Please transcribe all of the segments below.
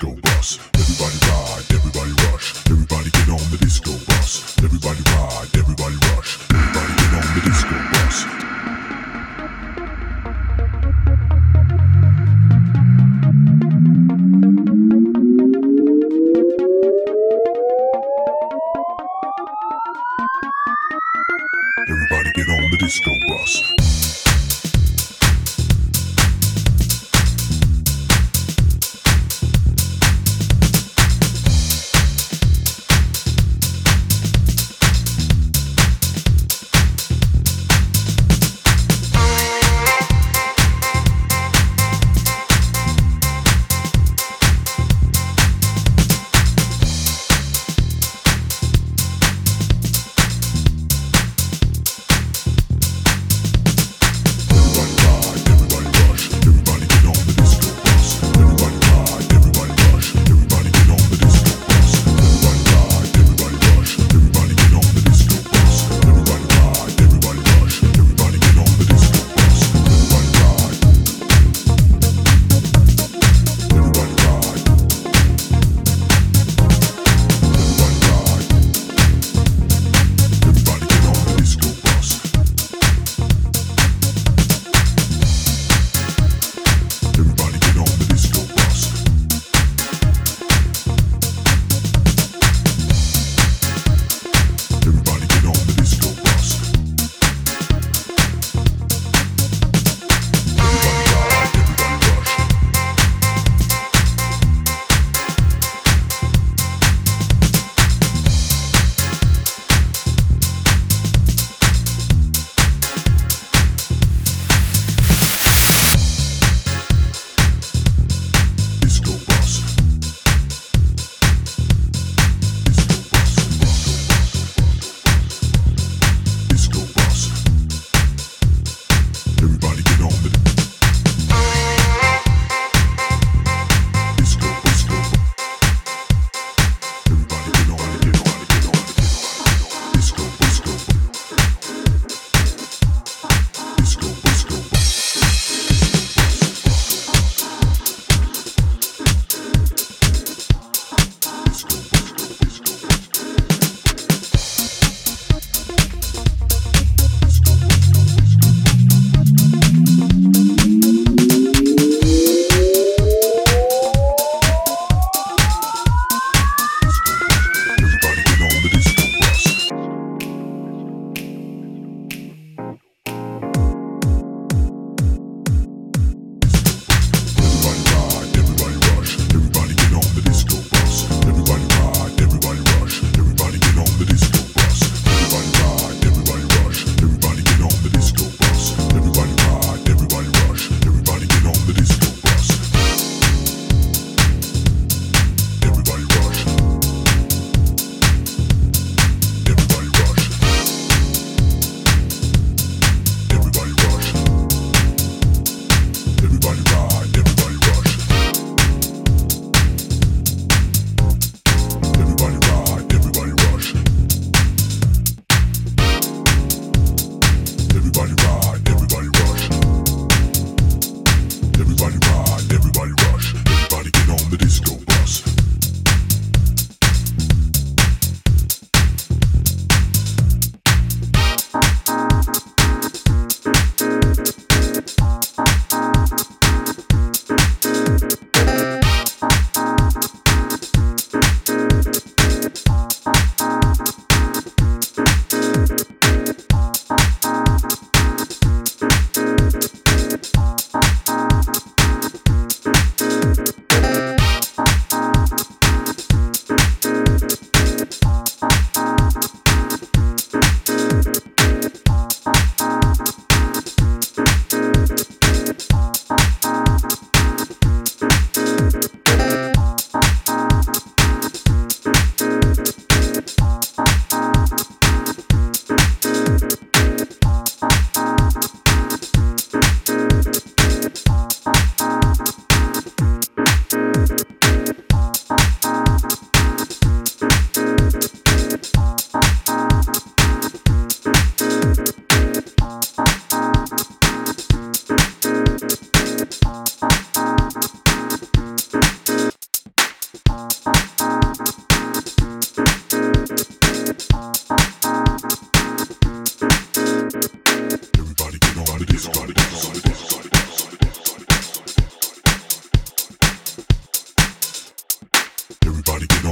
Go bus. Everybody ride, everybody rush. Everybody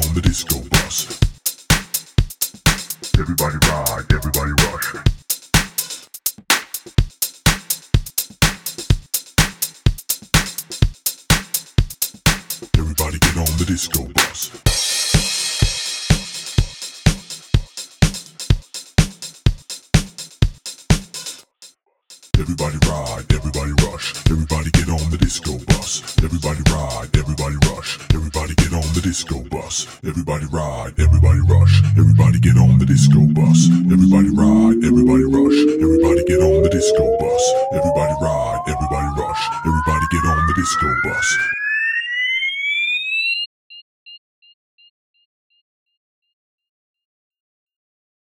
on the disco bus. Everybody ride, everybody rush. Everybody get on the disco bus. Everybody ride, everybody rush, everybody get on the disco bus. Everybody ride, everybody rush, everybody get on the disco bus. Everybody ride, everybody rush, everybody get on the disco bus. Everybody ride, everybody rush, everybody get on the disco bus. Everybody ride.